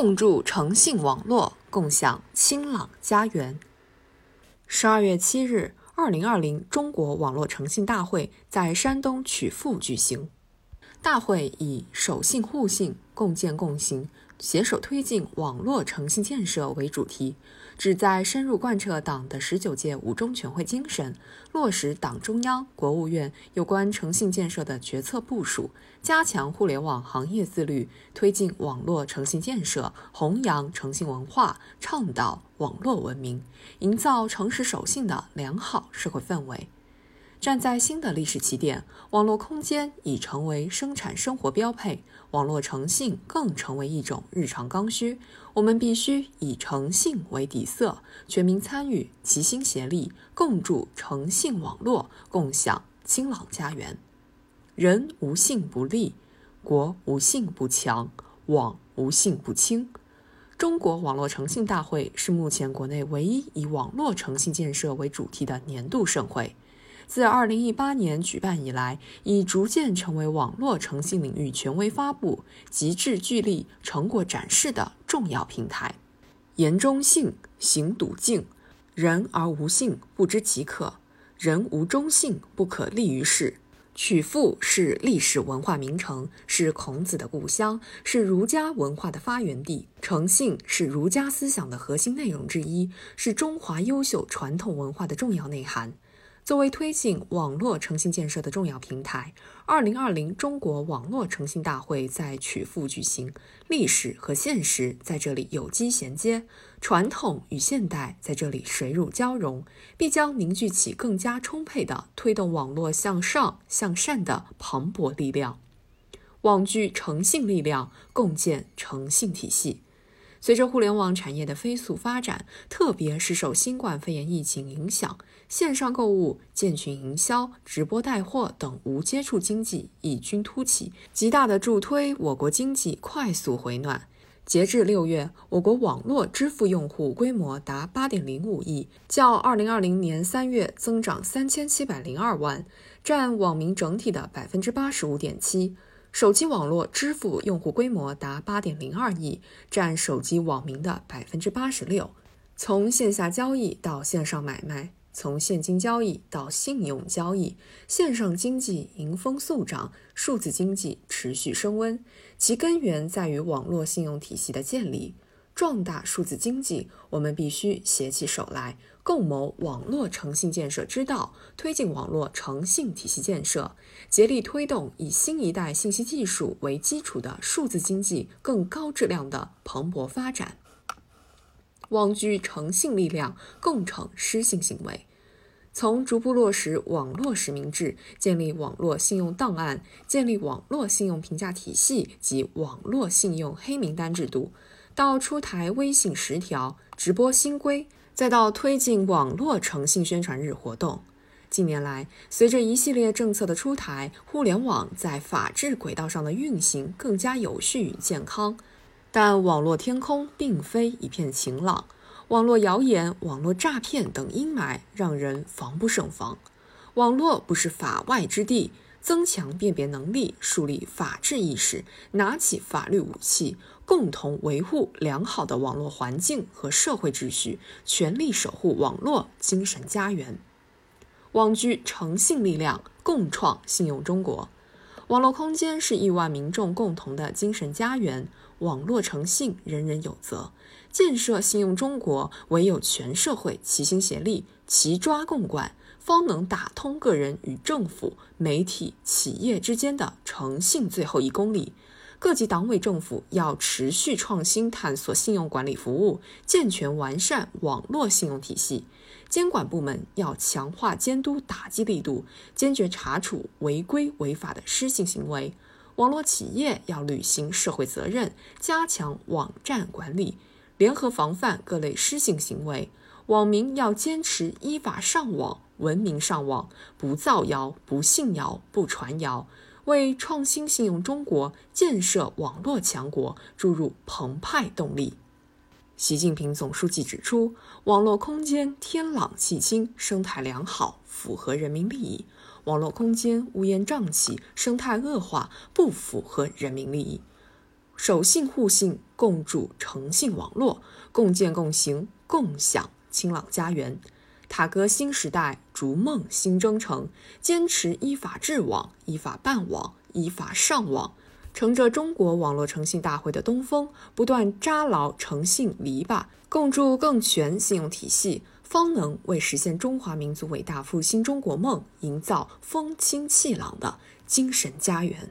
共筑诚信网络，共享清朗家园。十二月七日，二零二零中国网络诚信大会在山东曲阜举行。大会以“守信互信，共建共行”。携手推进网络诚信建设为主题，旨在深入贯彻党的十九届五中全会精神，落实党中央、国务院有关诚信建设的决策部署，加强互联网行业自律，推进网络诚信建设，弘扬诚信文化，倡导网络文明，营造诚实守信的良好社会氛围。站在新的历史起点，网络空间已成为生产生活标配，网络诚信更成为一种日常刚需。我们必须以诚信为底色，全民参与，齐心协力，共筑诚信网络，共享清朗家园。人无信不立，国无信不强，网无信不清。中国网络诚信大会是目前国内唯一以网络诚信建设为主题的年度盛会。自2018年举办以来，已逐渐成为网络诚信领域权威发布、极致聚力、成果展示的重要平台。言中信，行笃敬。人而无信，不知其可；人无忠信，不可立于世。曲阜是历史文化名城，是孔子的故乡，是儒家文化的发源地。诚信是儒家思想的核心内容之一，是中华优秀传统文化的重要内涵。作为推进网络诚信建设的重要平台，二零二零中国网络诚信大会在曲阜举行，历史和现实在这里有机衔接，传统与现代在这里水乳交融，必将凝聚起更加充沛的推动网络向上向善的磅礴力量。网聚诚信力量，共建诚信体系。随着互联网产业的飞速发展，特别是受新冠肺炎疫情影响，线上购物、建群营销、直播带货等无接触经济异军突起，极大的助推我国经济快速回暖。截至六月，我国网络支付用户规模达八点零五亿，较二零二零年三月增长三千七百零二万，占网民整体的百分之八十五点七。手机网络支付用户规模达八点零二亿，占手机网民的百分之八十六。从线下交易到线上买卖，从现金交易到信用交易，线上经济迎风速长，数字经济持续升温。其根源在于网络信用体系的建立。壮大数字经济，我们必须携起手来，共谋网络诚信建设之道，推进网络诚信体系建设，竭力推动以新一代信息技术为基础的数字经济更高质量的蓬勃发展。网聚诚信力量，共惩失信行为。从逐步落实网络实名制，建立网络信用档案，建立网络信用评价体系及网络信用黑名单制度。到出台微信十条直播新规，再到推进网络诚信宣传日活动。近年来，随着一系列政策的出台，互联网在法治轨道上的运行更加有序与健康。但网络天空并非一片晴朗，网络谣言、网络诈骗等阴霾让人防不胜防。网络不是法外之地。增强辨别能力，树立法治意识，拿起法律武器，共同维护良好的网络环境和社会秩序，全力守护网络精神家园。网聚诚信力量，共创信用中国。网络空间是亿万民众共同的精神家园，网络诚信人人有责。建设信用中国，唯有全社会齐心协力，齐抓共管。方能打通个人与政府、媒体、企业之间的诚信最后一公里。各级党委政府要持续创新探索信用管理服务，健全完善网络信用体系。监管部门要强化监督打击力度，坚决查处违规违法的失信行为。网络企业要履行社会责任，加强网站管理，联合防范各类失信行为。网民要坚持依法上网。文明上网，不造谣，不信谣，不传谣，为创新信用中国、建设网络强国注入澎湃动力。习近平总书记指出，网络空间天朗气清，生态良好，符合人民利益；网络空间乌烟瘴气，生态恶化，不符合人民利益。守信互信，共筑诚信网络，共建共行，共享清朗家园。踏歌新时代，逐梦新征程，坚持依法治网、依法办网、依法上网，乘着中国网络诚信大会的东风，不断扎牢诚信篱笆，共筑更全信用体系，方能为实现中华民族伟大复兴中国梦，营造风清气朗的精神家园。